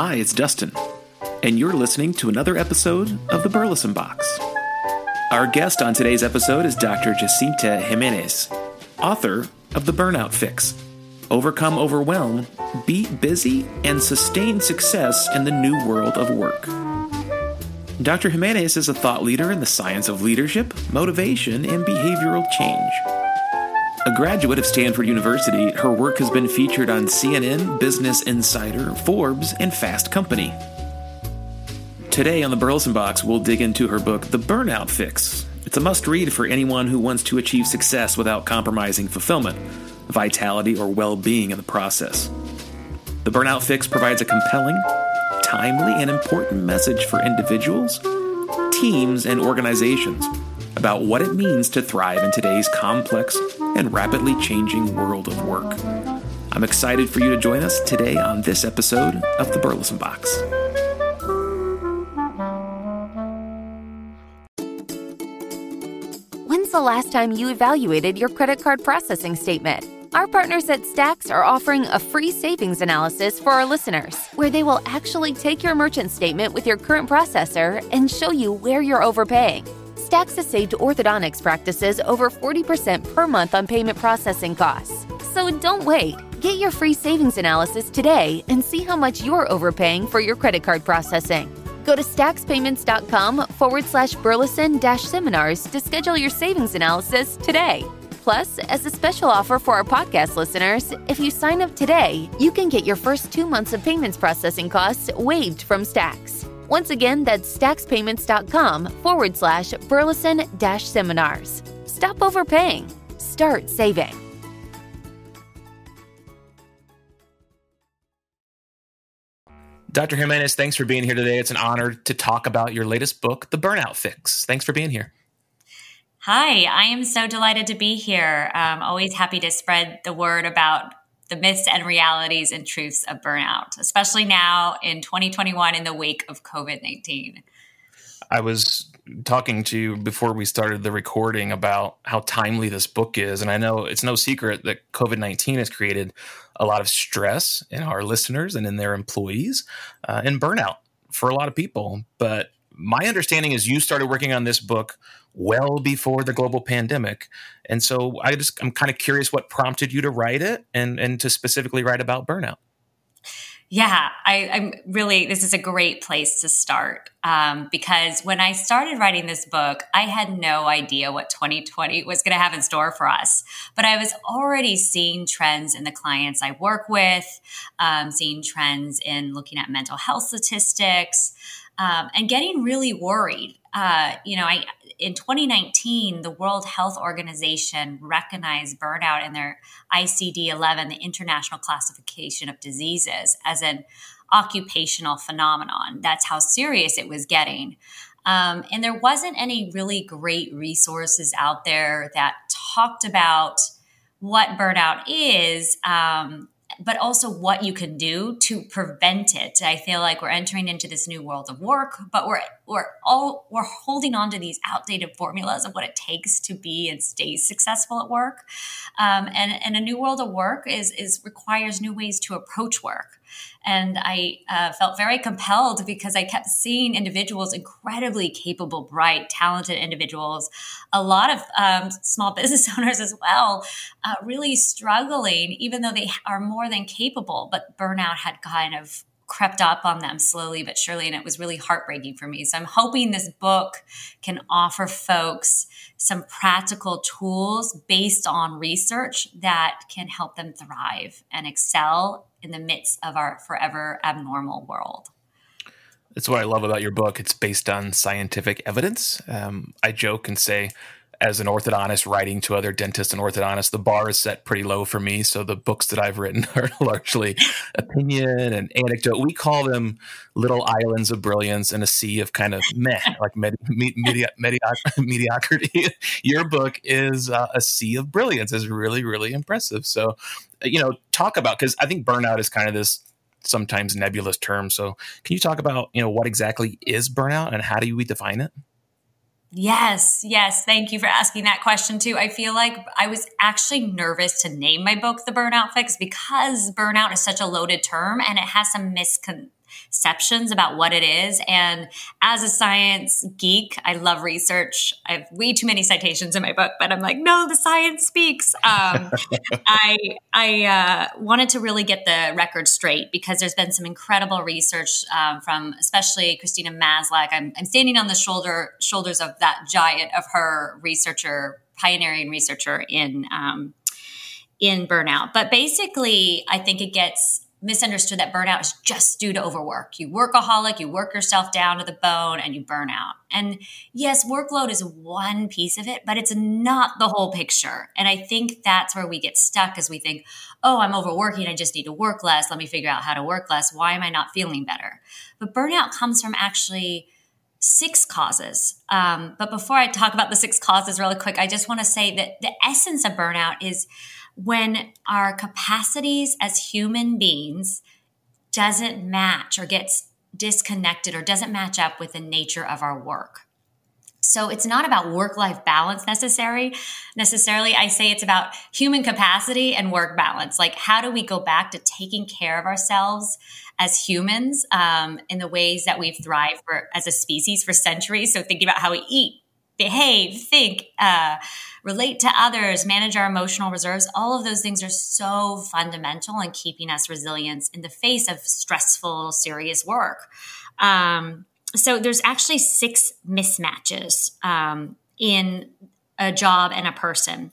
Hi, it's Dustin, and you're listening to another episode of the Burleson Box. Our guest on today's episode is Dr. Jacinta Jimenez, author of The Burnout Fix Overcome Overwhelm, Beat Busy, and Sustain Success in the New World of Work. Dr. Jimenez is a thought leader in the science of leadership, motivation, and behavioral change. A graduate of Stanford University, her work has been featured on CNN, Business Insider, Forbes, and Fast Company. Today on the Burleson Box, we'll dig into her book, The Burnout Fix. It's a must read for anyone who wants to achieve success without compromising fulfillment, vitality, or well being in the process. The Burnout Fix provides a compelling, timely, and important message for individuals, teams, and organizations about what it means to thrive in today's complex and rapidly changing world of work. I'm excited for you to join us today on this episode of the Burleson Box. When's the last time you evaluated your credit card processing statement? Our partners at Stacks are offering a free savings analysis for our listeners, where they will actually take your merchant statement with your current processor and show you where you're overpaying. Stacks has saved orthodontics practices over 40% per month on payment processing costs. So don't wait. Get your free savings analysis today and see how much you're overpaying for your credit card processing. Go to stackspayments.com forward slash burleson dash seminars to schedule your savings analysis today. Plus, as a special offer for our podcast listeners, if you sign up today, you can get your first two months of payments processing costs waived from Stacks. Once again, that's stackspayments.com forward slash burleson dash seminars. Stop overpaying. Start saving. Dr. Jimenez, thanks for being here today. It's an honor to talk about your latest book, The Burnout Fix. Thanks for being here. Hi, I am so delighted to be here. I'm always happy to spread the word about the myths and realities and truths of burnout, especially now in 2021 in the wake of COVID 19. I was talking to you before we started the recording about how timely this book is. And I know it's no secret that COVID 19 has created a lot of stress in our listeners and in their employees uh, and burnout for a lot of people. But my understanding is you started working on this book well before the global pandemic. And so I just I'm kind of curious what prompted you to write it and and to specifically write about burnout. Yeah, I, am really, this is a great place to start um, because when I started writing this book, I had no idea what 2020 was going to have in store for us. But I was already seeing trends in the clients I work with, um, seeing trends in looking at mental health statistics, um, and getting really worried. Uh, you know, I in 2019, the World Health Organization recognized burnout in their ICD 11, the International Classification of Diseases, as an occupational phenomenon. That's how serious it was getting. Um, and there wasn't any really great resources out there that talked about what burnout is um, but also what you can do to prevent it. I feel like we're entering into this new world of work, but we're we're all we're holding on to these outdated formulas of what it takes to be and stay successful at work. Um, and and a new world of work is is requires new ways to approach work. And I uh, felt very compelled because I kept seeing individuals, incredibly capable, bright, talented individuals, a lot of um, small business owners as well, uh, really struggling, even though they are more than capable. But burnout had kind of crept up on them slowly but surely and it was really heartbreaking for me so i'm hoping this book can offer folks some practical tools based on research that can help them thrive and excel in the midst of our forever abnormal world. That's what I love about your book. It's based on scientific evidence. Um, I joke and say, as an orthodontist writing to other dentists and orthodontists, the bar is set pretty low for me. So the books that I've written are largely opinion and anecdote. We call them little islands of brilliance in a sea of kind of meh, like med- medi- medi- mediocrity. Your book is uh, a sea of brilliance. is really, really impressive. So, you know, talk about because I think burnout is kind of this sometimes nebulous term. So, can you talk about you know what exactly is burnout and how do we define it? Yes, yes. Thank you for asking that question too. I feel like I was actually nervous to name my book The Burnout Fix because burnout is such a loaded term and it has some miscon misconceptions about what it is. And as a science geek, I love research. I have way too many citations in my book, but I'm like, no, the science speaks. Um, I I uh, wanted to really get the record straight because there's been some incredible research um, from especially Christina Maslach. I'm, I'm standing on the shoulder shoulders of that giant of her researcher, pioneering researcher in um, in burnout. But basically, I think it gets misunderstood that burnout is just due to overwork. You workaholic, you work yourself down to the bone and you burn out. And yes, workload is one piece of it, but it's not the whole picture. And I think that's where we get stuck as we think, oh, I'm overworking. I just need to work less. Let me figure out how to work less. Why am I not feeling better? But burnout comes from actually six causes. Um, but before I talk about the six causes really quick, I just want to say that the essence of burnout is when our capacities as human beings doesn't match or gets disconnected or doesn't match up with the nature of our work. So it's not about work life balance necessary necessarily. I say it's about human capacity and work balance. Like how do we go back to taking care of ourselves as humans um, in the ways that we've thrived for, as a species for centuries? So thinking about how we eat, behave, think, uh, relate to others, manage our emotional reserves. All of those things are so fundamental in keeping us resilient in the face of stressful, serious work. Um, so there's actually six mismatches um, in a job and a person.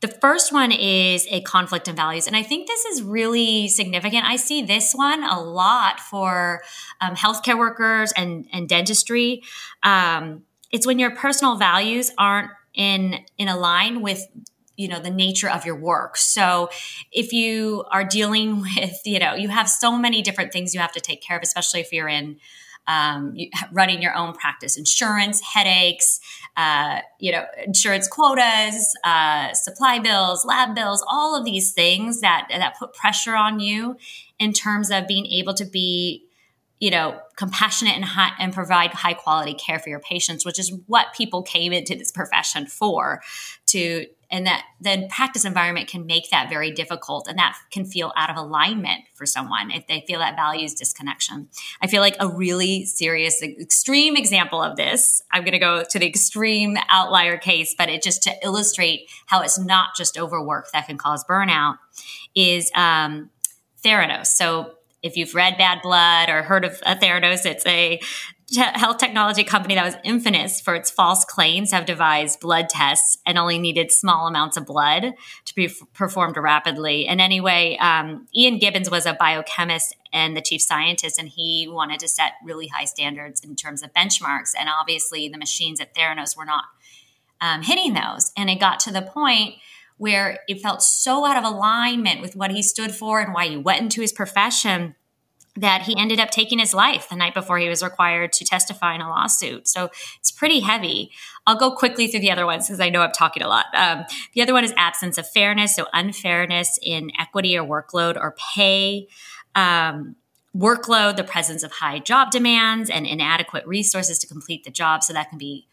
The first one is a conflict in values. And I think this is really significant. I see this one a lot for um, healthcare workers and, and dentistry. Um, it's when your personal values aren't in in a line with you know the nature of your work. So if you are dealing with you know you have so many different things you have to take care of especially if you're in um, running your own practice insurance headaches uh, you know insurance quotas uh, supply bills lab bills all of these things that that put pressure on you in terms of being able to be you know, compassionate and high, and provide high quality care for your patients, which is what people came into this profession for. To and that then practice environment can make that very difficult, and that can feel out of alignment for someone if they feel that values disconnection. I feel like a really serious, extreme example of this. I'm going to go to the extreme outlier case, but it just to illustrate how it's not just overwork that can cause burnout is um, Theranos. So if you've read Bad Blood or heard of Theranos, it's a health technology company that was infamous for its false claims have devised blood tests and only needed small amounts of blood to be f- performed rapidly. And anyway, um, Ian Gibbons was a biochemist and the chief scientist, and he wanted to set really high standards in terms of benchmarks. And obviously, the machines at Theranos were not um, hitting those. And it got to the point where it felt so out of alignment with what he stood for and why he went into his profession that he ended up taking his life the night before he was required to testify in a lawsuit. So it's pretty heavy. I'll go quickly through the other ones because I know I'm talking a lot. Um, the other one is absence of fairness, so unfairness in equity or workload or pay. Um, workload, the presence of high job demands and inadequate resources to complete the job. So that can be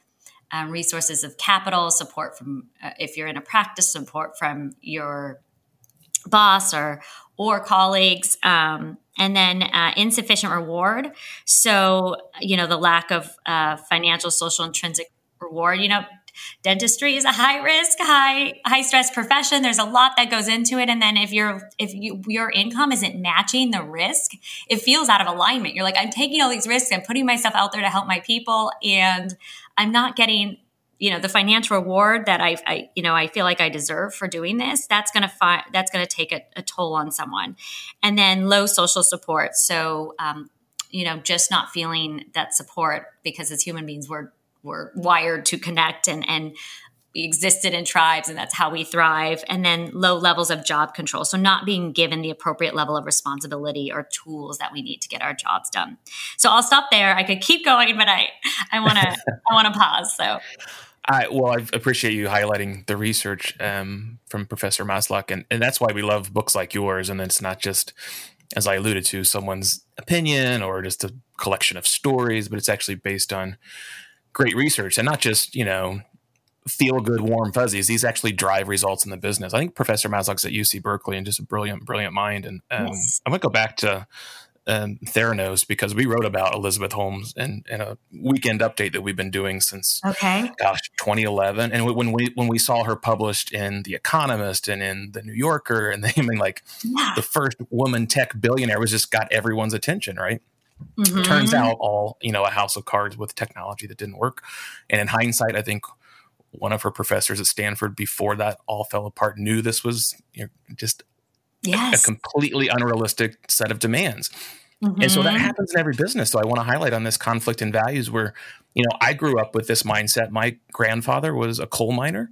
um, resources of capital, support from, uh, if you're in a practice, support from your boss or or colleagues um, and then uh, insufficient reward. So you know the lack of uh, financial social intrinsic reward you know dentistry is a high risk high high stress profession. There's a lot that goes into it. And then if your if you, your income isn't matching the risk it feels out of alignment. You're like i'm taking all these risks i'm putting myself out there to help my people. And i'm not getting you know the financial reward that I, I, you know I feel like I deserve for doing this. That's to fi- that's to take a, a, toll on someone. And then low social support. So um, you know just not feeling that support because as human beings we're we're wired to connect and and we existed in tribes and that's how we thrive and then low levels of job control. So not being given the appropriate level of responsibility or tools that we need to get our jobs done. So i'll stop there. I could keep going but i i want to i want to pause so. I, well, I appreciate you highlighting the research um, from Professor Maslach, and, and that's why we love books like yours. And it's not just, as I alluded to, someone's opinion or just a collection of stories, but it's actually based on great research and not just you know feel good, warm fuzzies. These actually drive results in the business. I think Professor Maslach's at UC Berkeley and just a brilliant, brilliant mind. And um, yes. I'm going to go back to um, Theranos because we wrote about Elizabeth Holmes in, in a weekend update that we've been doing since okay, gosh, 2011. And when we when we saw her published in The Economist and in The New Yorker, and they I mean like yeah. the first woman tech billionaire was just got everyone's attention, right? Mm-hmm. Turns out all you know a house of cards with technology that didn't work. And in hindsight, I think one of her professors at Stanford before that all fell apart knew this was you know, just yes. a, completely unrealistic set of demands. Mm-hmm. And so that mm-hmm. happens in every business. So I want to highlight on this conflict in values where, you know, I grew up with this mindset. My grandfather was a coal miner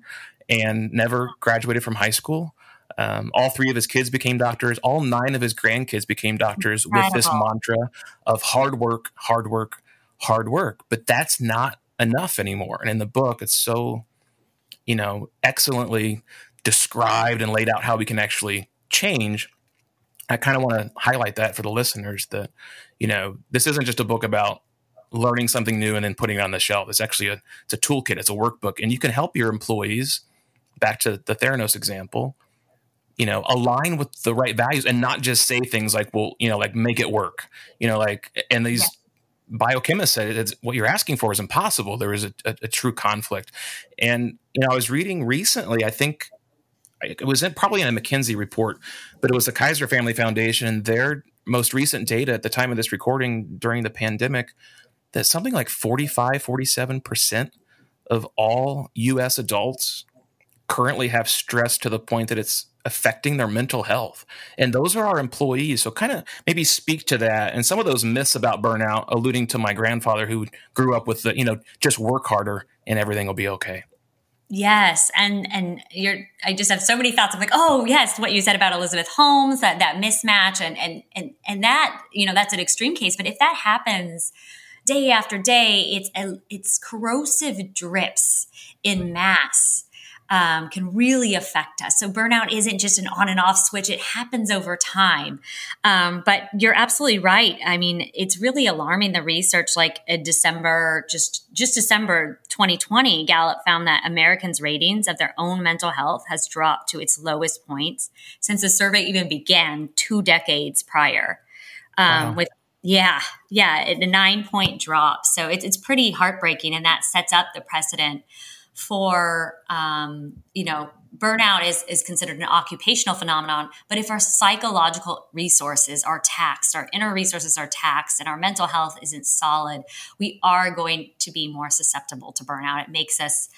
and never graduated from high school. Um, all three of his kids became doctors. All nine of his grandkids became doctors Incredible. with this mantra of hard work, hard work, hard work. But that's not enough anymore. And in the book, it's so, you know, excellently described and laid out how we can actually change, I kind of want to highlight that for the listeners that, you know, this isn't just a book about learning something new and then putting it on the shelf. It's actually a it's a toolkit, it's a workbook, and you can help your employees. Back to the Theranos example, you know, align with the right values and not just say things like, "Well, you know, like make it work," you know, like and these. Yeah biochemists said it's what you're asking for is impossible. There is a, a, a, true conflict. And, you know, I was reading recently, I think it was in, probably in a McKinsey report, but it was the Kaiser Family Foundation. Their most recent data at the time of this recording during the pandemic that something like 45, 47% of all US adults currently have stress to the point that it's affecting their mental health. And those are our employees. So kind of maybe speak to that and some of those myths about burnout, alluding to my grandfather who grew up with the, you know, just work harder and everything will be okay. Yes, and and you're. I just have so many thoughts. I'm like, oh yes, what you said about Elizabeth Holmes, that that mismatch, and and and and that you know that's an extreme case. But if that happens day after day, it's a, it's corrosive drips in mass um, can really affect us. So burnout isn't just an on and off switch; it happens over time. Um, but you're absolutely right. I mean, it's really alarming. The research, like in December, just just December 2020, Gallup found that Americans' ratings of their own mental health has dropped to its lowest points since the survey even began two decades prior. Um, wow. With yeah, yeah, a nine point drop. So it's it's pretty heartbreaking, and that sets up the precedent for um, you know burnout is, is considered an occupational phenomenon but if our psychological resources are taxed our inner resources are taxed and our mental health isn't solid we are going to be more susceptible to burnout. It makes us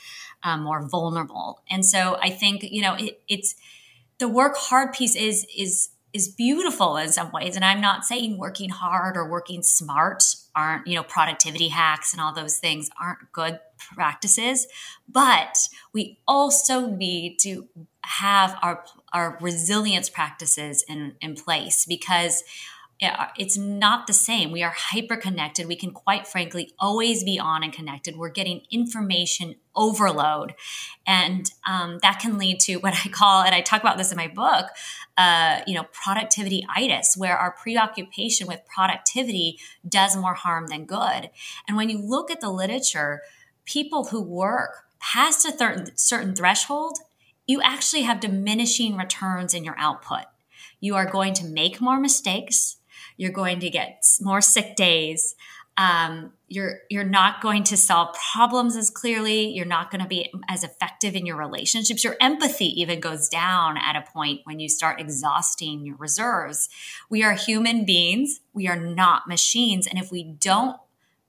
um, more vulnerable. And so i think you know it, it's the work hard piece is is is beautiful in some ways. And i'm not saying working hard or working smart aren't you know productivity hacks and all those things aren't good practices but we also need to have our our resilience practices in in place because it's not the same. We are hyper connected. We can quite frankly always be on and connected. We're getting information overload. And um, that can lead to what I call, and I talk about this in my book, uh, you know, productivity itis, where our preoccupation with productivity does more harm than good. And when you look at the literature, people who work past a certain threshold, you actually have diminishing returns in your output. You are going to make more mistakes you're going to get more sick days. Um, you're you're not going to solve problems as clearly. You're not going to be as effective in your relationships. Your empathy even goes down at a point when you start exhausting your reserves. We are human beings. We are not machines, and if we don't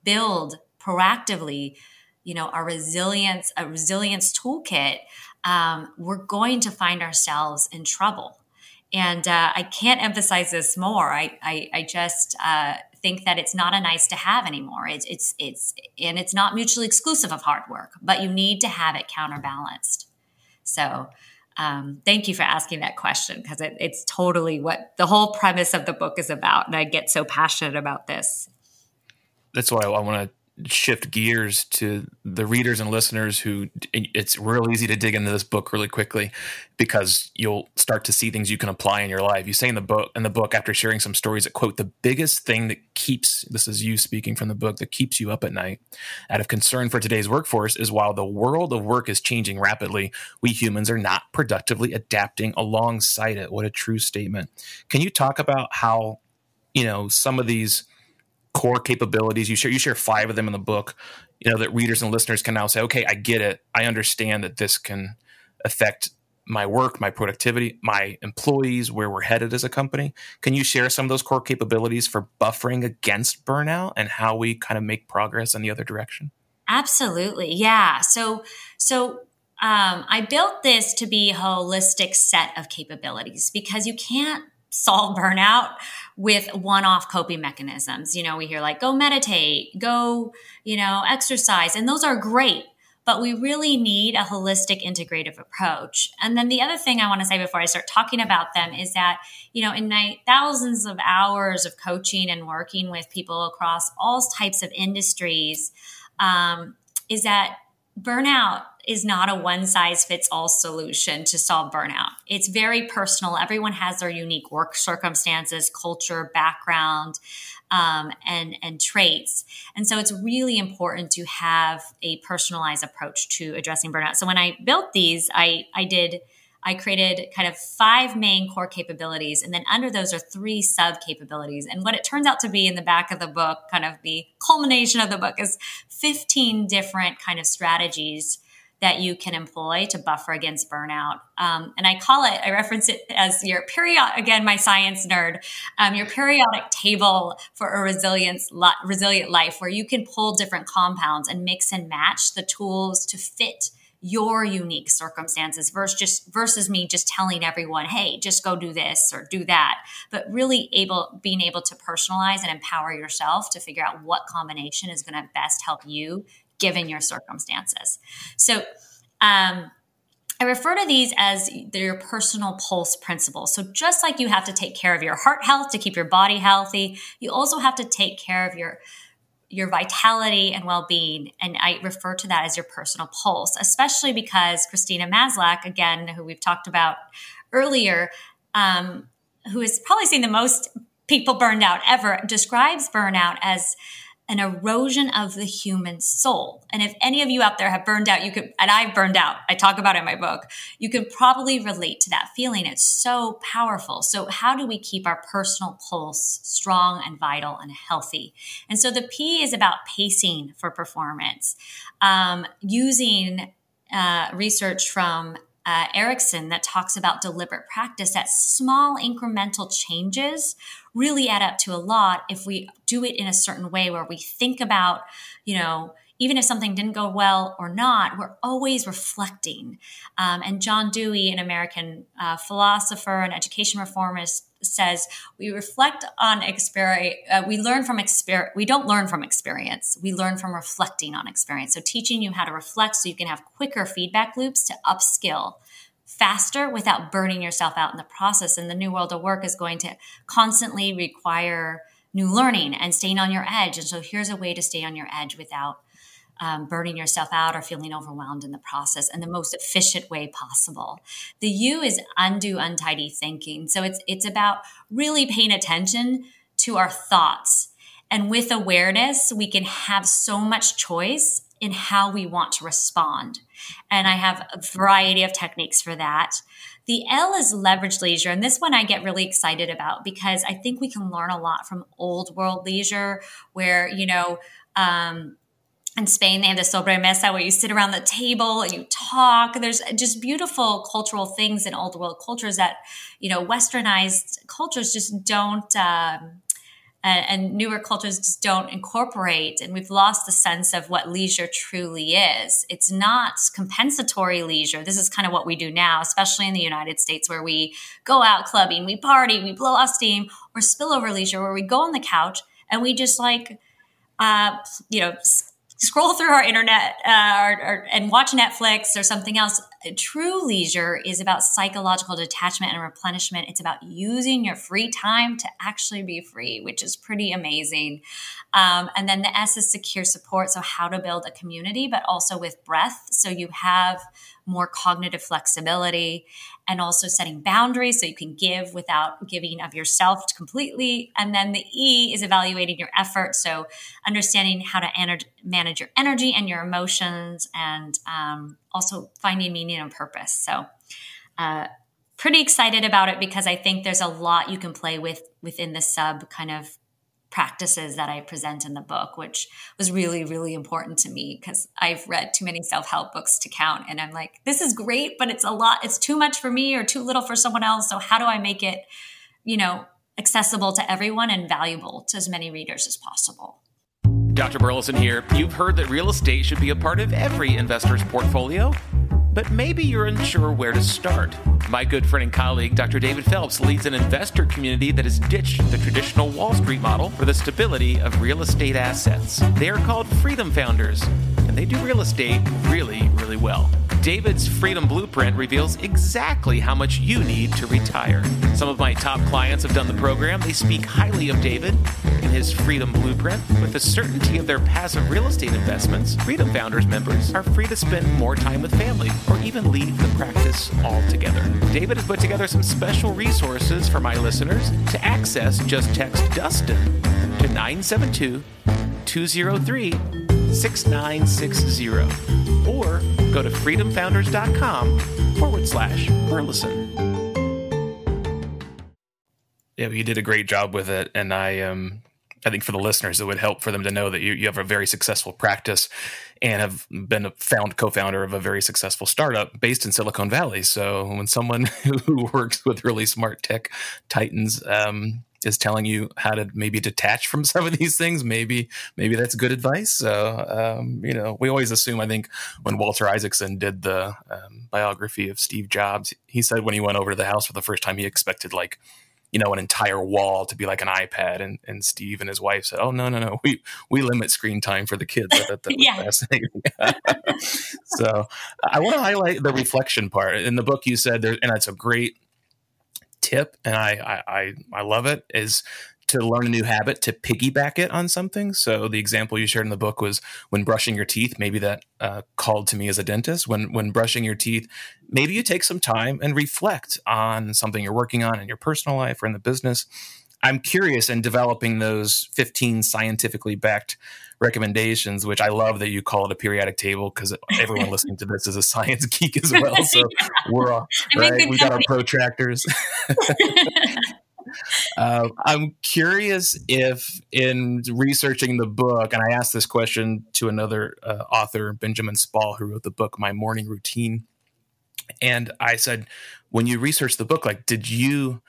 build proactively, you know, our resilience a resilience toolkit, um, we're going to find ourselves in trouble. And uh, I can't emphasize this more. I, I, I just uh, think that it's not a nice to have anymore. It's, it's, it's, and it's not mutually exclusive of hard work, but you need to have it counterbalanced. So, um, thank you for asking that question because it, it's totally what the whole premise of the book is about. And I get so passionate about this. That's why I want to shift gears to the readers and listeners who it's real easy to dig into this book really quickly because you'll start to see things you can apply in your life. You say in the book in the book after sharing some stories that quote the biggest thing that keeps this is you speaking from the book that keeps you up at night out of concern for today's workforce is while the world of work is changing rapidly, we humans are not productively adapting alongside it. What a true statement. Can you talk about how you know, some of these core capabilities. You share you share five of them in the book. You know that readers and listeners can now say, okay, I get it. I understand that this can affect my work, my productivity, my employees, where we're headed as a company. Can you share some of those core capabilities for buffering against burnout and how we kind of make progress in the other direction? Absolutely. Yeah. So so um, I built this to be a holistic set of capabilities because you can't solve burnout with one-off coping mechanisms. You know, we hear like go meditate, go, you know, exercise, and those are great. But we really need a holistic integrative approach. And then the other thing I want to say before I start talking about them is that, you know, in my thousands of hours of coaching and working with people across all types of industries, um, is that burnout is not a one size fits all solution to solve burnout. It's very personal. Everyone has their unique work circumstances, culture, background, um, and and traits, and so it's really important to have a personalized approach to addressing burnout. So when I built these, I I did I created kind of five main core capabilities, and then under those are three sub capabilities. And what it turns out to be in the back of the book, kind of the culmination of the book, is 15 different kind of strategies that you can employ to buffer against burnout. Um, and I call it, I reference it as your period, again, my science nerd, um, your periodic table for a resilience, resilient life, where you can pull different compounds and mix and match the tools to fit your unique circumstances versus just versus me just telling everyone hey just go do this or do that but really able being able to personalize and empower yourself to figure out what combination is going to best help you given your circumstances so um, I refer to these as your personal pulse principles. So, just like you have to take care of your heart health to keep your body healthy, you also have to take care of your your vitality and well-being and i refer to that as your personal pulse especially because christina maslach again who we've talked about earlier um, who has probably seen the most people burned out ever describes burnout as an erosion of the human soul. And if any of you out there have burned out, you could, and I've burned out, I talk about it in my book, you can probably relate to that feeling. It's so powerful. So, how do we keep our personal pulse strong and vital and healthy? And so, the P is about pacing for performance, um, using uh, research from uh, Ericsson that talks about deliberate practice that small incremental changes really add up to a lot if we do it in a certain way where we think about, you know, even if something didn't go well or not, we're always reflecting. Um, and John Dewey, an American uh, philosopher and education reformist, says we reflect on experience. Uh, we learn from experience. We don't learn from experience. We learn from reflecting on experience. So teaching you how to reflect so you can have quicker feedback loops to upskill faster without burning yourself out in the process. And the new world of work is going to constantly require new learning and staying on your edge. And so here's a way to stay on your edge without um, burning yourself out or feeling overwhelmed in the process in the most efficient way possible. The U is undo untidy thinking. So it's it's about really paying attention to our thoughts. And with awareness, we can have so much choice in how we want to respond. And I have a variety of techniques for that. The L is leverage leisure. And this one I get really excited about because I think we can learn a lot from old world leisure where, you know, um, in Spain, they have the sobremesa where you sit around the table and you talk. There's just beautiful cultural things in old world cultures that, you know, westernized cultures just don't, um, and, and, newer cultures just don't incorporate. And we've lost the sense of what leisure truly is. It's not compensatory leisure. This is kind of what we do now, especially in the United States, where we go out clubbing, we party, we blow off steam, or spillover leisure, where we go on the couch and we just like, uh, you know, scroll through our internet uh, or, or, and watch Netflix or something else. True leisure is about psychological detachment and replenishment. It's about using your free time to actually be free, which is pretty amazing. Um, and then the S is secure support. So, how to build a community, but also with breath. So, you have more cognitive flexibility and also setting boundaries so you can give without giving of yourself completely. And then the E is evaluating your effort. So understanding how to ener- manage your energy and your emotions and um, also finding meaning and purpose. So, uh, pretty excited about it because I think there's a lot you can play with within the sub kind of practices that I present in the book, which was really, really important to me because I've read too many self help books to count. And I'm like, this is great, but it's a lot, it's too much for me or too little for someone else. So, how do I make it, you know, accessible to everyone and valuable to as many readers as possible? Dr. Burleson here. You've heard that real estate should be a part of every investor's portfolio but maybe you're unsure where to start. My good friend and colleague, Dr. David Phelps, leads an investor community that has ditched the traditional Wall Street model for the stability of real estate assets. They are called Freedom Founders, and they do real estate really, really well. David's Freedom Blueprint reveals exactly how much you need to retire. Some of my top clients have done the program. They speak highly of David and his Freedom Blueprint. With the certainty of their passive real estate investments, Freedom Founders members are free to spend more time with family or even leave the practice altogether. David has put together some special resources for my listeners. To access, just text Dustin to 972 203 6960 or go to freedomfounders.com forward slash Burleson. Yeah, you did a great job with it. And I, um, I think for the listeners, it would help for them to know that you, you have a very successful practice and have been a found co-founder of a very successful startup based in Silicon Valley. So when someone who works with really smart tech titans um, is telling you how to maybe detach from some of these things, maybe maybe that's good advice. So um, you know, we always assume. I think when Walter Isaacson did the um, biography of Steve Jobs, he said when he went over to the house for the first time, he expected like you know an entire wall to be like an iPad. And and Steve and his wife said, "Oh no no no, we we limit screen time for the kids." I thought that was fascinating. so I want to highlight the reflection part in the book. You said there, and it's a great tip, and I, I I love it. Is to learn a new habit to piggyback it on something. So the example you shared in the book was when brushing your teeth. Maybe that uh, called to me as a dentist. When when brushing your teeth, maybe you take some time and reflect on something you're working on in your personal life or in the business. I'm curious in developing those 15 scientifically backed recommendations, which I love that you call it a periodic table because everyone listening to this is a science geek as well. So yeah. we're all right. We got our protractors. uh, I'm curious if, in researching the book, and I asked this question to another uh, author, Benjamin Spall, who wrote the book My Morning Routine, and I said, when you researched the book, like, did you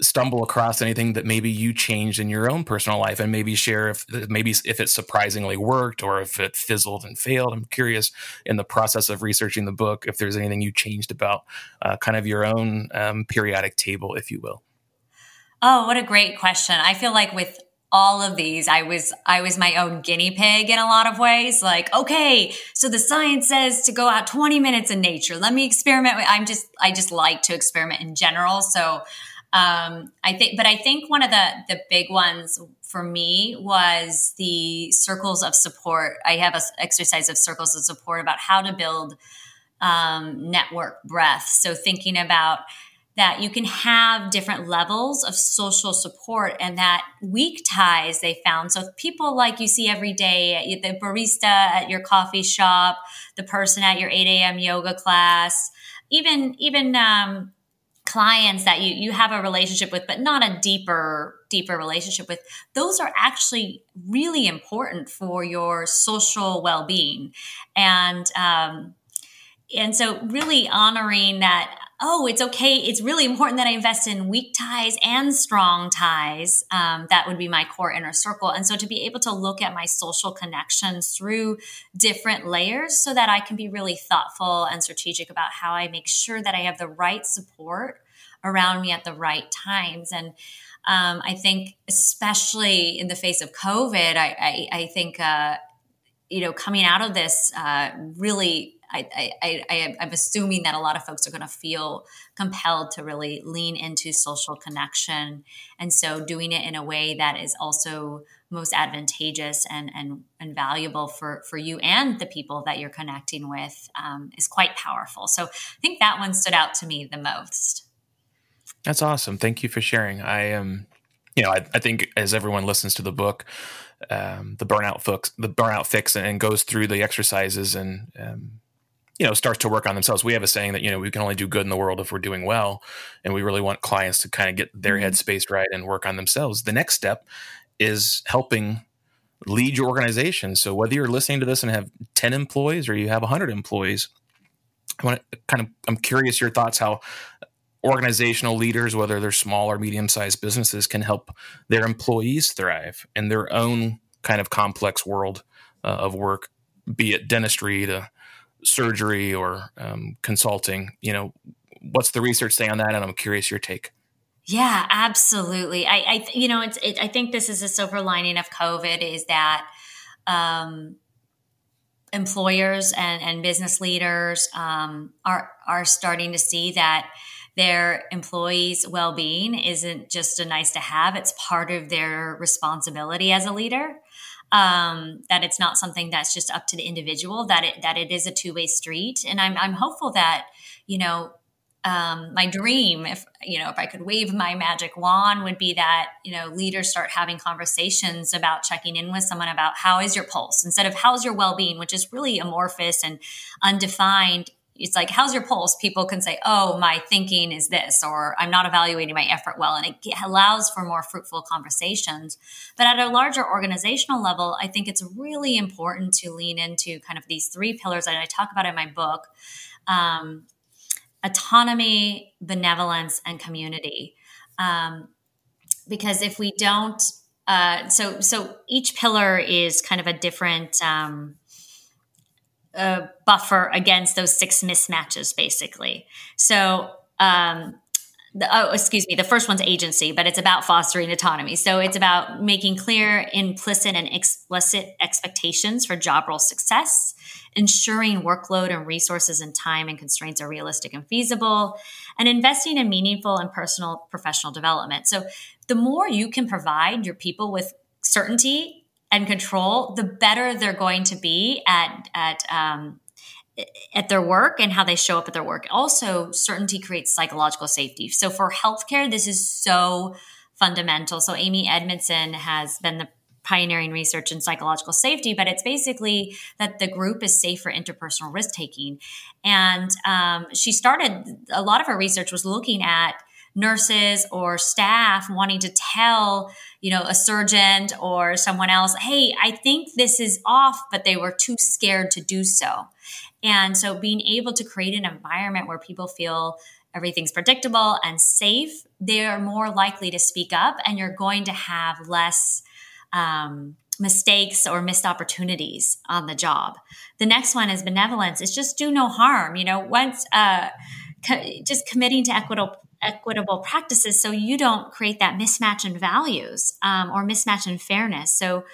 stumble across anything that maybe you changed in your own personal life and maybe share if maybe if it surprisingly worked or if it fizzled and failed. I'm curious in the process of researching the book if there's anything you changed about uh, kind of your own um, periodic table if you will. Oh what a great question. I feel like with all of these i was i was my own guinea pig in a lot of ways. Like okay so the science says to go out 20 minutes in nature. Let me experiment with i'm just i just like to experiment in general. So um, I think, but I think one of the the big ones for me was the circles of support. I have an exercise of circles of support about how to build um, network breadth. So thinking about that you can have different levels of social support and that weak ties they found. So people like you see every day, the barista at your coffee shop, the person at your 8 a.m. yoga class, even even um, clients that you you have a relationship with but not a deeper deeper relationship with those are actually really important for your social well-being. And um and so really honoring that oh it's okay. It's really important that i invest in weak ties and strong ties. Um, that would be my core inner circle. And so to be able to look at my social connections through different layers so that i can be really thoughtful and strategic about how i make sure that i have the right support around me at the right times. And um, i think especially in the face of covid i, I, I think uh, you know coming out of this uh, really I, I, I, I'm assuming that a lot of folks are going to feel compelled to really lean into social connection. And so doing it in a way that is also most advantageous and, and, and valuable for, for you and the people that you're connecting with um, is quite powerful. So I think that one stood out to me the most. That's awesome. Thank you for sharing. I am, um, you know, I, I think as everyone listens to the book, um, the burnout fix, the burnout fix, and goes through the exercises and um, you know starts to work on themselves. We have a saying that you know we can only do good in the world if we're doing well and we really want clients to kind of get their head mm-hmm. headspace right and work on themselves. The next step is helping lead your organization. So whether you're listening to this and have 10 employees or you have 100 employees i want to kind of i'm curious your thoughts how organizational leaders whether they're small or medium sized businesses can help their employees thrive in their own kind of complex world uh, of work be it dentistry to surgery or um, consulting you know what's the research say on that? And i'm curious your take. Yeah absolutely. I, I you know it's it, i think this is a silver lining of covid is that um, employers and, and business leaders um, are are starting to see that their employees' well-being isn't just a nice to have it's part of their responsibility as a leader um, that it's not something that's just up to the individual that it that it is a two way street. And I'm I'm hopeful that you know um, my dream if you know if I could wave my magic wand would be that you know leaders start having conversations about checking in with someone about how is your pulse instead of how's your well being which is really amorphous and undefined it's like how's your pulse? People can say oh my thinking is this or i'm not evaluating my effort well and it allows for more fruitful conversations. But at a larger organizational level i think it's really important to lean into kind of these three pillars that i talk about in my book um, autonomy benevolence and community. Um, because if we don't uh, so so each pillar is kind of a different um, a buffer against those six mismatches, basically. So, um, the, oh, excuse me, the first one's agency, but it's about fostering autonomy. So it's about making clear, implicit, and explicit expectations for job role success, ensuring workload and resources and time and constraints are realistic and feasible, and investing in meaningful and personal professional development. So the more you can provide your people with certainty and control, the better they're going to be at at um, at their work and how they show up at their work. Also, certainty creates psychological safety. So for healthcare, this is so fundamental. So Amy Edmondson has been the pioneering research in psychological safety, but it's basically that the group is safe for interpersonal risk taking. And um, she started a lot of her research was looking at nurses or staff wanting to tell you know a surgeon or someone else hey i think this is off but they were too scared to do so. And so being able to create an environment where people feel everything's predictable and safe they're more likely to speak up and you're going to have less um, mistakes or missed opportunities on the job. The next one is benevolence. It's just do no harm you know once uh, co- just committing to equitable equitable practices so you don't create that mismatch in values um, or mismatch in fairness. So,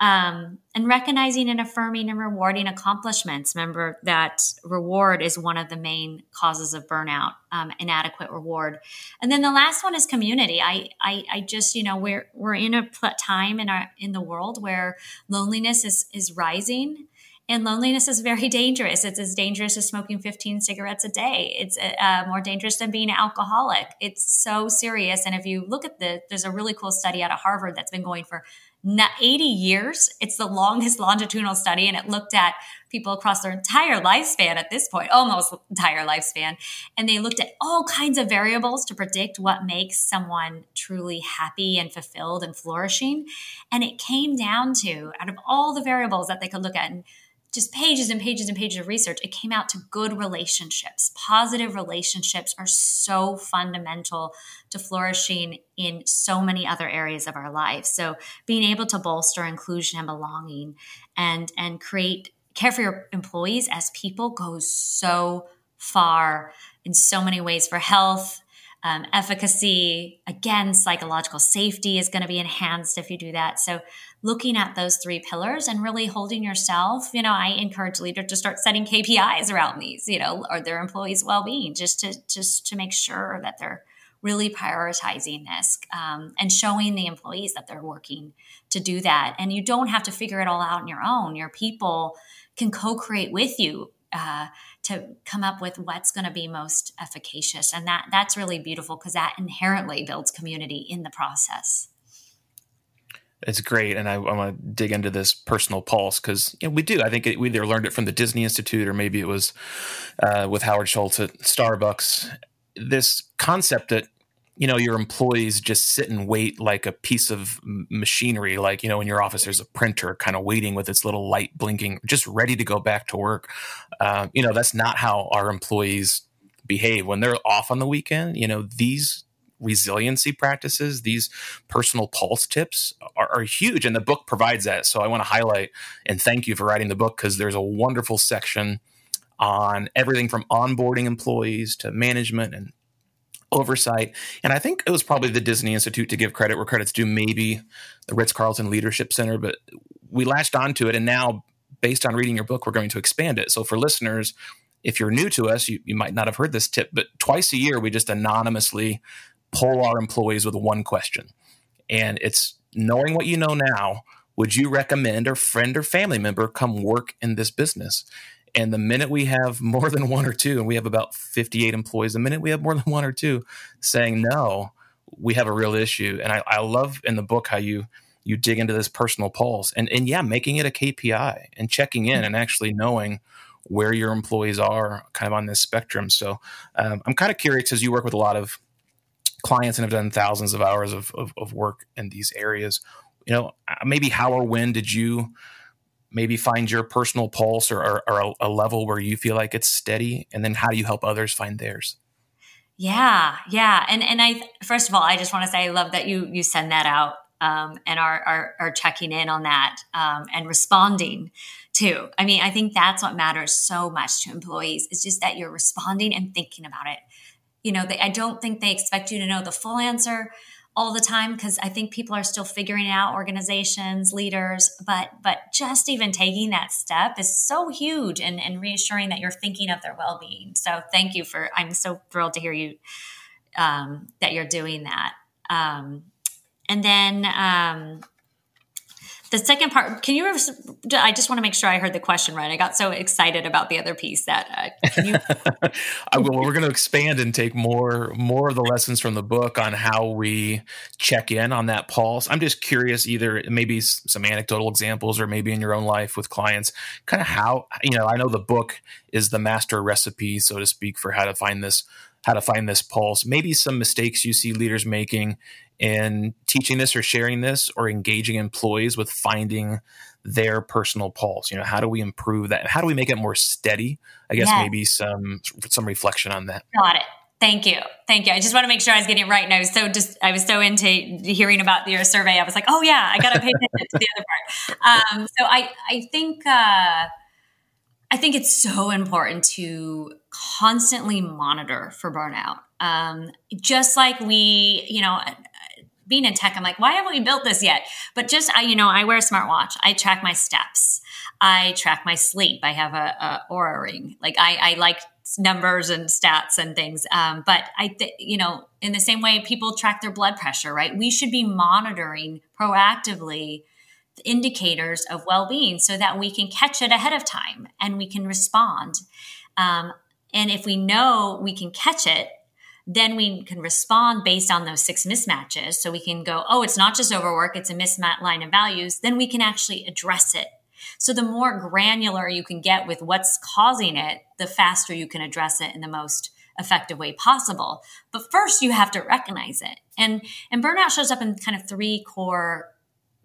um, and recognizing and affirming and rewarding accomplishments. Remember that reward is one of the main causes of burnout, um, inadequate reward. And then the last one is community. I, I, I just, you know, we're we're in a time in our in the world where loneliness is is rising. And loneliness is very dangerous. It's as dangerous as smoking 15 cigarettes a day. It's uh, more dangerous than being an alcoholic. It's so serious. And if you look at the, there's a really cool study out of Harvard that's been going for 80 years. It's the longest longitudinal study, and it looked at people across their entire lifespan at this point, almost entire lifespan. And they looked at all kinds of variables to predict what makes someone truly happy and fulfilled and flourishing. And it came down to, out of all the variables that they could look at, and just pages and pages and pages of research, it came out to good relationships. Positive relationships are so fundamental to flourishing in so many other areas of our lives. So being able to bolster inclusion and belonging and and create care for your employees as people goes so far in so many ways for health, um, efficacy. Again, psychological safety is going to be enhanced if you do that. So looking at those three pillars and really holding yourself, you know, I encourage leaders to start setting KPIs around these, you know, or their employees' well-being, just to just to make sure that they're really prioritizing this um, and showing the employees that they're working to do that. And you don't have to figure it all out on your own. Your people can co-create with you. Uh, to come up with what's going to be most efficacious and that that's really beautiful because that inherently builds community in the process It's great, and I, I want to dig into this personal pulse because you know, we do. I think it, we either learned it from the Disney Institute or maybe it was uh, with Howard Schultz at Starbucks. This concept that you know your employees just sit and wait like a piece of machinery like you know in your office there's a printer kind of waiting with its little light blinking just ready to go back to work uh, you know that's not how our employees behave when they're off on the weekend you know these resiliency practices, these personal pulse tips are, are, huge. And the book provides that. So I want to highlight and thank you for writing the book because there's a wonderful section on everything from onboarding employees to management and oversight. And I think it was probably the Disney Institute to give credit where credit's due, maybe the Ritz Carlton Leadership Center, but we latched onto it. And now, based on reading your book, we're going to expand it. So for listeners, if you're new to us, you, you might not have heard this tip, but twice a year, we just anonymously poll our employees with one question. And it's knowing what you know now, would you recommend a friend or family member come work in this business? And the minute we have more than one or two, and we have about 58 employees, the minute we have more than one or two saying no, we have a real issue. And I, I love in the book how you you dig into this personal pulse and, and yeah, making it a KPI and checking in and actually knowing where your employees are kind of on this spectrum. So um, I'm kind of curious as you work with a lot of clients and have done thousands of hours of, of, of work in these areas. You know, uh, maybe how or when did you maybe find your personal pulse or, or, or a, level where you feel like it's steady? And then how do you help others find theirs? Yeah, yeah. And and I first of all, I just want to say I love that you you send that out um, and are, are, are checking in on that um, and responding too. I mean, I think that's what matters so much to employees. It's just that you're responding and thinking about it you know, they, I don't think they expect you to know the full answer all the time because I think people are still figuring out organizations, leaders, but but just even taking that step is so huge and, and reassuring that you're thinking of their well-being. So thank you for I'm so thrilled to hear you um, that you're doing that. Um, and then um, the second part, can you? I just want to make sure I heard the question right. I got so excited about the other piece that uh, you- I will. We're going to expand and take more more of the lessons from the book on how we check in on that pulse. I'm just curious, either maybe some anecdotal examples or maybe in your own life with clients, kind of how you know. I know the book is the master recipe, so to speak, for how to find this how to find this pulse. Maybe some mistakes you see leaders making in teaching this or sharing this or engaging employees with finding their personal pulse you know how do we improve that how do we make it more steady i guess yes. maybe some some reflection on that got it Thank you. Thank you. I just want to make sure I was getting it right. And I was so just, I was so into hearing about your survey. I was like, oh yeah, I got to pay attention to the other part. Um, so I, I think, uh, I think it's so important to constantly monitor for burnout. Um, just like we, you know, being in tech, I'm like, why haven't we built this yet? But just, I, you know, I wear a smartwatch. I track my steps. I track my sleep. I have a, a Oura ring. Like I, I like numbers and stats and things. Um, but I, th- you know, in the same way people track their blood pressure, right? We should be monitoring proactively indicators of well-being so that we can catch it ahead of time and we can respond. Um, and if we know we can catch it, then we can respond based on those six mismatches. So we can go, oh, it's not just overwork, it's a mismatch line of values. Then we can actually address it. So the more granular you can get with what's causing it, the faster you can address it in the most effective way possible. But first you have to recognize it. And and burnout shows up in kind of three core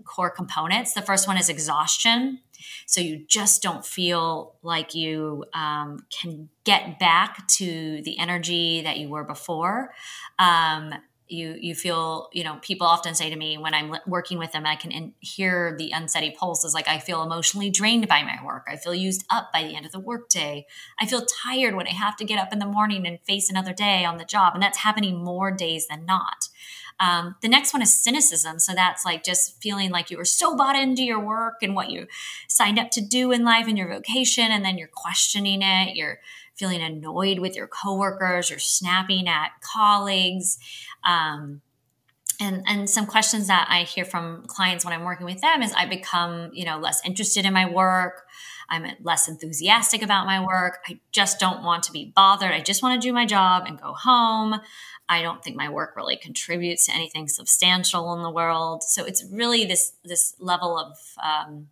core components. The first one is exhaustion. So you just don't feel like you um, can get back to the energy that you were before. Um, you you feel you know people often say to me when i'm working with them i can in, hear the unsteady pulse is like i feel emotionally drained by my work i feel used up by the end of the workday i feel tired when i have to get up in the morning and face another day on the job and that's happening more days than not um, the next one is cynicism. So that's like just feeling like you were so bought into your work and what you signed up to do in life and your vocation, and then you're questioning it. You're feeling annoyed with your coworkers. You're snapping at colleagues. Um, and and some questions that I hear from clients when I'm working with them is I become you know less interested in my work. I'm less enthusiastic about my work. I just don't want to be bothered. I just want to do my job and go home. I don't think my work really contributes to anything substantial in the world. So it's really this this level of um,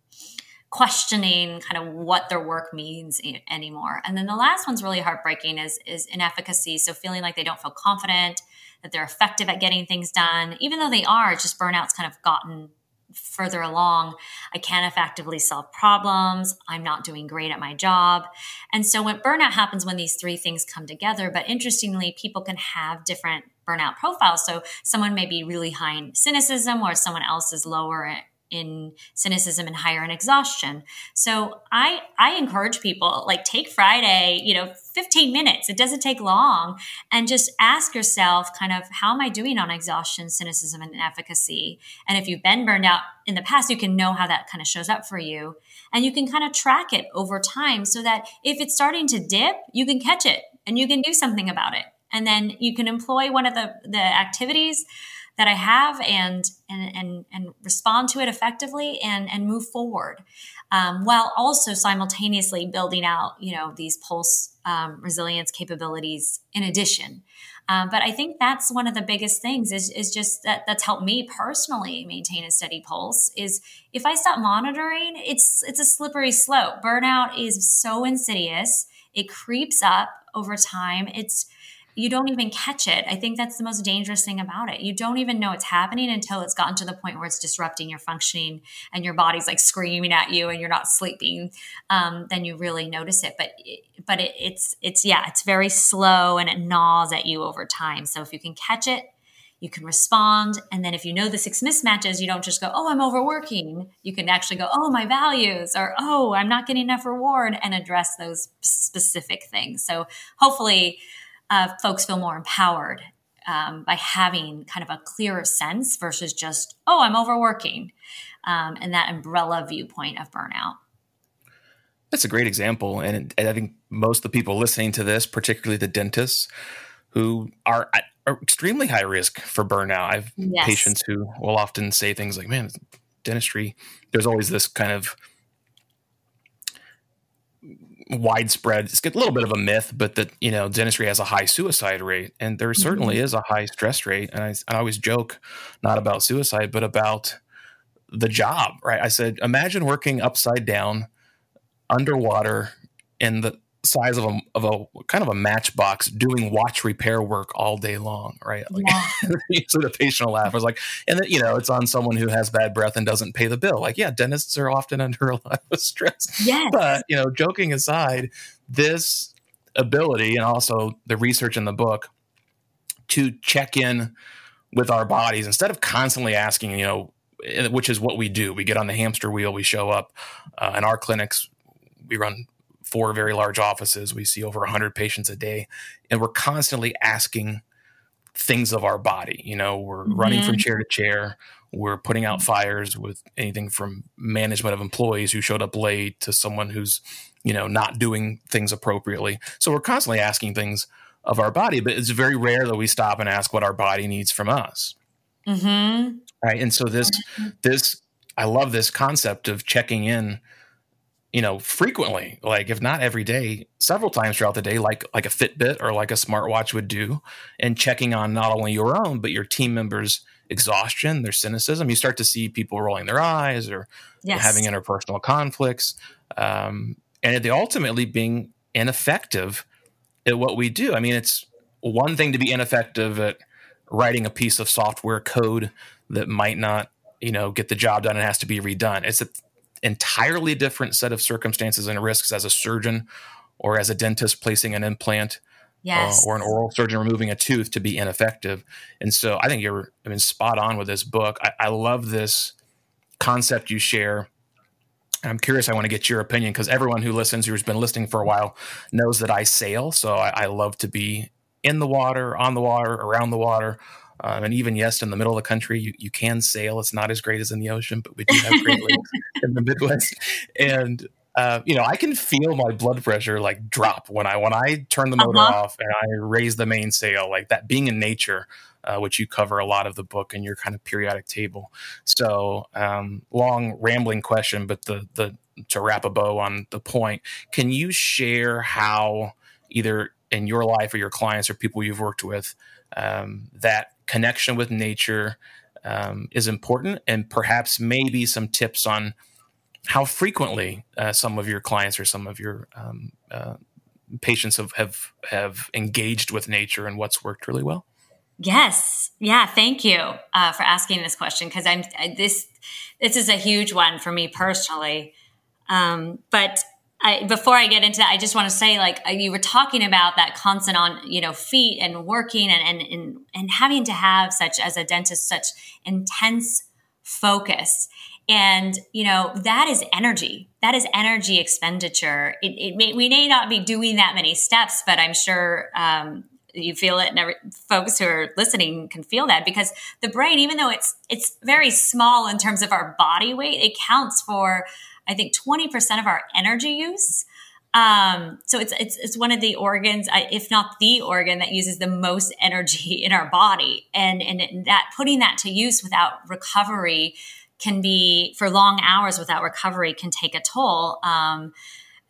questioning kind of what their work means anymore. And then the last one's really heartbreaking is is inefficacy. So feeling like they don't feel confident that they're effective at getting things done, even though they are. It's Just burnout's kind of gotten further along. I can't effectively solve problems. I'm not doing great at my job. And so when burnout happens when these three things come together, but interestingly, people can have different burnout profiles. So someone may be really high in cynicism or someone else is lower in cynicism and higher in exhaustion. So I I encourage people like take Friday, you know, 15 minutes. It doesn't take long and just ask yourself kind of how am I doing on exhaustion, cynicism and efficacy? And if you've been burned out in the past, you can know how that kind of shows up for you and you can kind of track it over time so that if it's starting to dip, you can catch it and you can do something about it. And then you can employ one of the the activities that I have and and and, and respond to it effectively and and move forward, um, while also simultaneously building out you know these pulse um, resilience capabilities in addition. Um, but I think that's one of the biggest things is, is just that that's helped me personally maintain a steady pulse is if I stop monitoring, it's it's a slippery slope. Burnout is so insidious. It creeps up over time. It's you don't even catch it. I think that's the most dangerous thing about it. You don't even know it's happening until it's gotten to the point where it's disrupting your functioning and your body's like screaming at you and you're not sleeping. Um, then you really notice it. But but it, it's it's yeah, it's very slow and it gnaws at you over time. So if you can catch it, you can respond. And then if you know the six mismatches, you don't just go, oh, I'm overworking. You can actually go, oh, my values, or oh, I'm not getting enough reward, and address those specific things. So hopefully uh, folks feel more empowered um, by having kind of a clearer sense versus just, oh, I'm overworking, um, and that umbrella viewpoint of burnout. That's a great example. And, and I think most of the people listening to this, particularly the dentists, who are, are extremely high risk for burnout. I have yes. patients who will often say things like, man, dentistry, there's always this kind of widespread it's a little bit of a myth but that you know dentistry has a high suicide rate and there certainly mm-hmm. is a high stress rate and I, I always joke not about suicide but about the job right i said imagine working upside down underwater in the size of a of a kind of a matchbox doing watch repair work all day long, right? Like, yeah. so the patient will laugh. I was like, and then you know, it's on someone who has bad breath and doesn't pay the bill. Like, yeah, dentists are often under a lot of stress. Yes. But you know, joking aside, this ability and also the research in the book to check in with our bodies instead of constantly asking, you know, eh, which is what we do. We get on the hamster wheel, we show up uh, in our clinics. We run four very large offices. We see over 100 patients a day, and we're constantly asking things of our body. You know, we're mm-hmm. running from chair to chair. We're putting out fires with anything from management of employees who showed up late to someone who's, you know, not doing things appropriately. So we're constantly asking things of our body, but it's very rare that we stop and ask what our body needs from us. Mm-hmm. Right. And so this, mm-hmm. this, I love this concept of checking in you know, frequently, like if not every day, several times throughout the day, like like a Fitbit or like a smartwatch would do, and checking on not only your own but your team members' exhaustion, their cynicism. You start to see people rolling their eyes or yes. having interpersonal conflicts, um, and they ultimately being ineffective at what we do. I mean, it's one thing to be ineffective at writing a piece of software code that might not, you know, get the job done and has to be redone. It's a entirely different set of circumstances and risks as a surgeon or as a dentist placing an implant uh, yes. uh, or an oral surgeon removing a tooth to be ineffective. And so I think you're I mean spot on with this book. I, I love this concept you share. And I'm curious. I want to get your opinion because everyone who listens, who's been listening for a while, knows that I sail. So I, I love to be in the water, on the water, around the water. Um, and even yes, in the middle of the country, you, you can sail. It's not as great as in the ocean, but we do have great lakes in the Midwest. And uh, you know, I can feel my blood pressure like drop when I when I turn the motor uh-huh. off and I raise the mainsail. Like that, being in nature uh, which you cover a lot of the book in your kind of periodic table. So, um, long rambling question, but the the to wrap a bow on the point, can you share how either in your life or your clients or people you've worked with um, that connection with nature um, is important, and perhaps maybe some tips on how frequently uh, some of your clients or some of your um, uh, patients have, have have engaged with nature and what's worked really well. Yes, yeah. Thank you uh, for asking this question because I'm this. This is a huge one for me personally. Um, but I, before I get into that, I just want to say, like uh, you were talking about that constant on, you know, feet and working and, and and and having to have such as a dentist such intense focus, and you know that is energy. That is energy expenditure. It, it may, we may not be doing that many steps, but I'm sure um, you feel it and every, folks who are listening can feel that because the brain even though it's it's very small in terms of our body weight it counts for i think 20% of our energy use um, so it's, it's it's one of the organs if not the organ that uses the most energy in our body and and that putting that to use without recovery can be for long hours without recovery can take a toll um,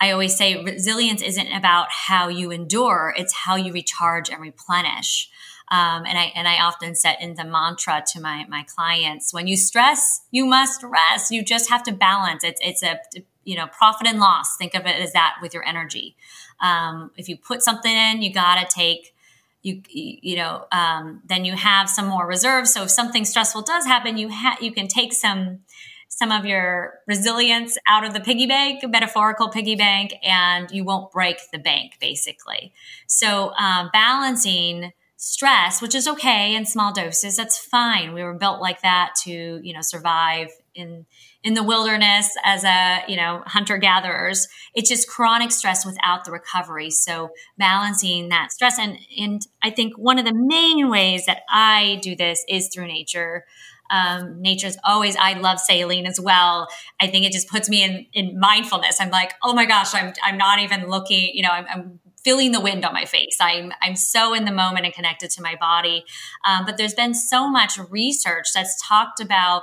I always say resilience isn't about how you endure, it's how you recharge and replenish. Um, and I and I often set in the mantra to my my clients: when you stress, you must rest. You just have to balance. It's it's a you know profit and loss. Think of it as that with your energy. Um, if you put something in, you got to take you you know um, then you have some more reserves. So if something stressful does happen, you ha- you can take some some of your resilience out of the piggy bank, metaphorical piggy bank, and you won't break the bank, basically. So, um, balancing stress, which is okay in small doses, that's fine. We were built like that to, you know, survive in in the wilderness as a, you know, hunter gatherers. It's just chronic stress without the recovery. So balancing that stress and and I think one of the main ways that I do this is through nature. Um, nature's always, I love sailing as well. I think it just puts me in, in mindfulness. I'm like, oh my gosh, I'm, I'm not even looking, you know, I'm, I'm feeling the wind on my face. I'm, I'm so in the moment and connected to my body. Um, but there's been so much research that's talked about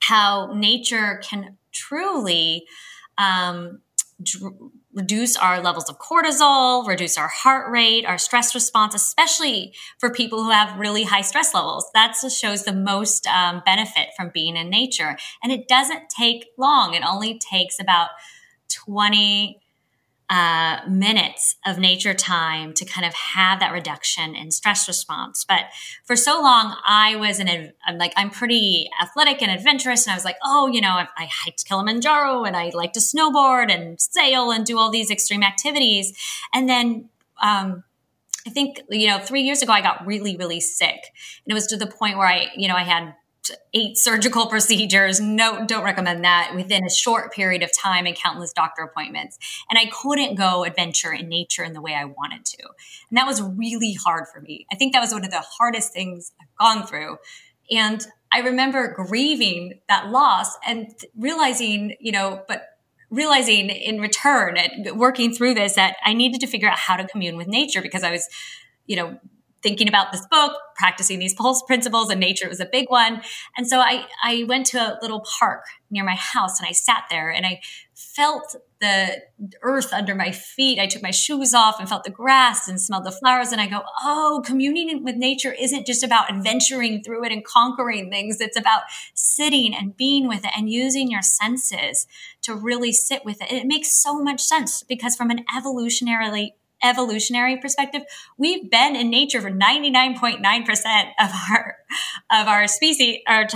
how nature can truly um, dr- reduce our levels of cortisol, reduce our heart rate, our stress response, especially for people who have really high stress levels. That shows the most um, benefit from being in nature. And it doesn't take long. It only takes about 20 uh, minutes of nature time to kind of have that reduction in stress response. But for so long, I was an, I'm like, I'm pretty athletic and adventurous. And I was like, oh, you know, I, I hiked Kilimanjaro and I like to snowboard and sail and do all these extreme activities. And then, um, I think, you know, three years ago, I got really, really sick. And it was to the point where I, you know, I had eight surgical procedures. No, don't recommend that within a short period of time and countless doctor appointments. And I couldn't go adventure in nature in the way I wanted to. And that was really hard for me. I think that was one of the hardest things I've gone through. And I remember grieving that loss and realizing, you know, but realizing in return and working through this that I needed to figure out how to commune with nature because I was, you know, thinking about this book, practicing these pulse principles, and nature was a big one. And so I, I went to a little park near my house and I sat there and I felt the earth under my feet. I took my shoes off and felt the grass and smelled the flowers. And I go, oh, communing with nature isn't just about adventuring through it and conquering things. It's about sitting and being with it and using your senses to really sit with it. It makes so much sense because from an evolutionarily evolutionary perspective, we've been in nature for 99.9% of our of our species our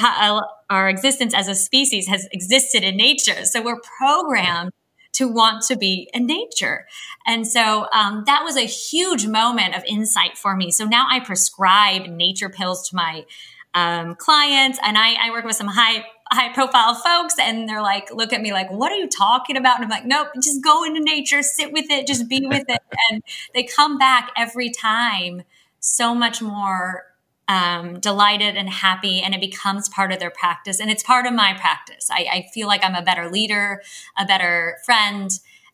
our existence as a species has existed in nature. So we're programmed to want to be in nature. And so um, that was a huge moment of insight for me. So now I prescribe nature pills to my um, clients and I, I work with some high high profile folks and they're like, look at me like, what are you talking about? And I'm like, nope, just go into nature, sit with it, just be with it. And they come back every time so much more um, delighted and happy, and it becomes part of their practice. And it's part of my practice. I, I feel like I'm a better leader, a better friend,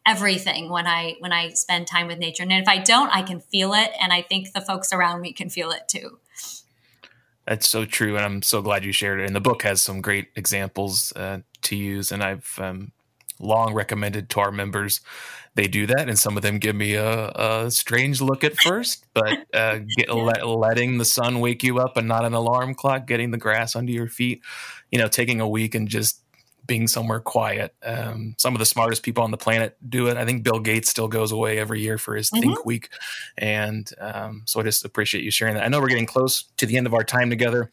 everything when I when I spend time with nature. And if I don't, I can feel it, and I think the folks around me can feel it too. That's so true, and I'm so glad you shared it. And the book has some great examples uh, to use, and I've um, long recommended to our members they do that, and some of them give me a, a strange look at first. But uh, get, let, letting the sun wake you up and not an alarm clock, getting the grass under your feet, you know, taking a week and just being somewhere quiet. Um, some of the smartest people on the planet do it. I think Bill Gates still goes away every year for his mm-hmm. Think Week, and um, so I just appreciate you sharing that. I know we're getting close to the end of our time together.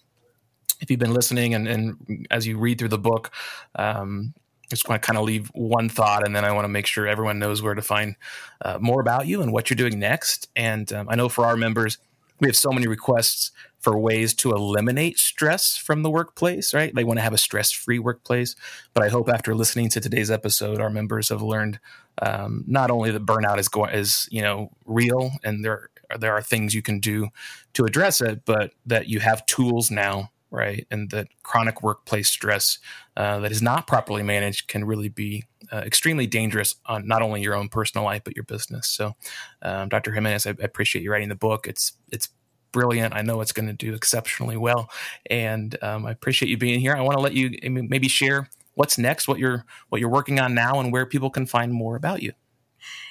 If you've been listening and, and as you read through the book, um, just want to kind of leave one thought, and then I want to make sure everyone knows where to find uh, more about you and what you're doing next. And um, I know for our members, we have so many requests for ways to eliminate stress from the workplace, right? They want to have a stress free workplace. But I hope after listening to today's episode, our members have learned um, not only that burnout is going is you know real and there there are things you can do to address it, but that you have tools now right? And that chronic workplace stress uh, that is not properly managed can really be uh, extremely dangerous on not only your own personal life but your business. So, um, Dr. Jimenez, I, I, appreciate you writing the book. It's it's brilliant. I know it's going to do exceptionally well, and um, I appreciate you being here. I want to let you maybe share what's next, what you're what you're working on now, and where people can find more about you.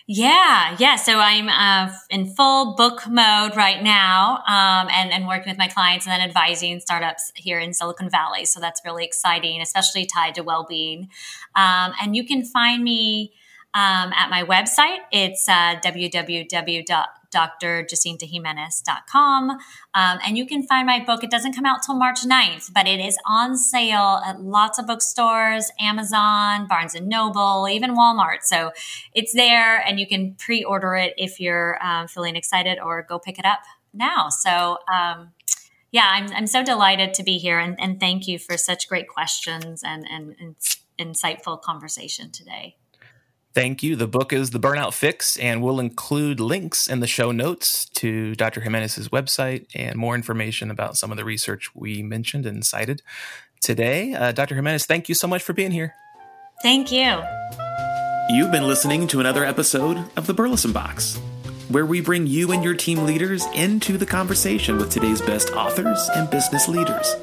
Yeah, yeah. So I'm uh, in full book mode right now, um, and and working with my clients and then advising startups here in Silicon Valley. So that's really exciting, especially tied to well being. Um, and you can find me um, at my website. It's uh, www drjacintajimenez.com. Um, and you can find my book. It doesn't come out till March 9th, but it is on sale at lots of bookstores, Amazon, Barnes and Noble, even Walmart. So it's there and you can pre order it if you're um, feeling excited or go pick it up now. So, um, yeah, I'm, I'm so delighted to be here and, and thank you for such great questions and, and, and insightful conversation today. Thank you. The book is The Burnout Fix, and we'll include links in the show notes to Dr. Jimenez's website and more information about some of the research we mentioned and cited today. Uh, Dr. Jimenez, thank you so much for being here. Thank you. You've been listening to another episode of The Burleson Box, where we bring you and your team leaders into the conversation with today's best authors and business leaders.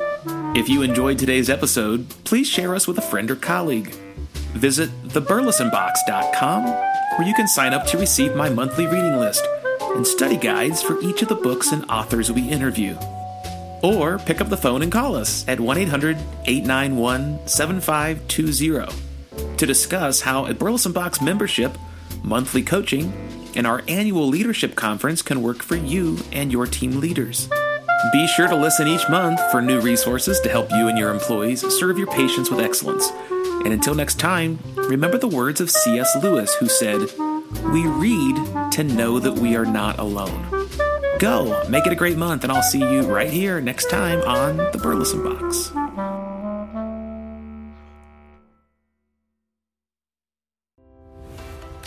If you enjoyed today's episode, please share us with a friend or colleague visit theburlesonbox.com where you can sign up to receive my monthly reading list and study guides for each of the books and authors we interview. Or pick up the phone and call us at 1 800 891 7520 to discuss how a Burleson Box membership, monthly coaching, and our annual leadership conference can work for you and your team leaders. Be sure to listen each month for new resources to help you and your employees serve your patients with excellence and until next time, remember the words of C.S. Lewis, who said, We read to know that we are not alone. Go, make it a great month, and I'll see you right here next time on The Burleson Box.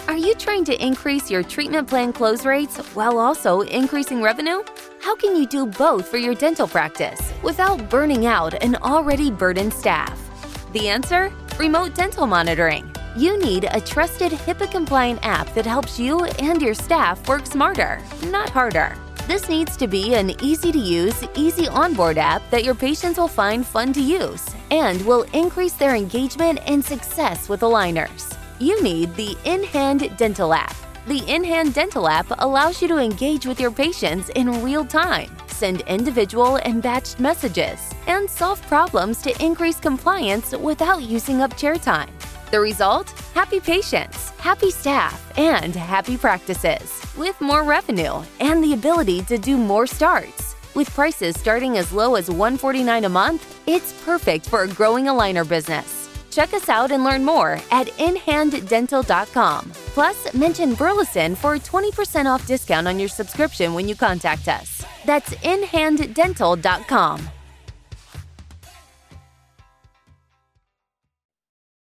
Are you trying to increase your treatment plan close rates while also increasing revenue? How can you do both for your dental practice without burning out an already burdened staff? The answer? Remote dental monitoring. You need a trusted HIPAA compliant app that helps you and your staff work smarter, not harder. This needs to be an easy to use, easy onboard app that your patients will find fun to use and will increase their engagement and success with aligners. You need the In Hand Dental app. The In Hand Dental app allows you to engage with your patients in real time send individual and batched messages, and solve problems to increase compliance without using up chair time. The result? Happy patients, happy staff, and happy practices, with more revenue and the ability to do more starts. With prices starting as low as 149 a month, it's perfect for a growing aligner business. Check us out and learn more at inhanddental.com. Plus, mention Burleson for a 20% off discount on your subscription when you contact us. That's inhanddental.com.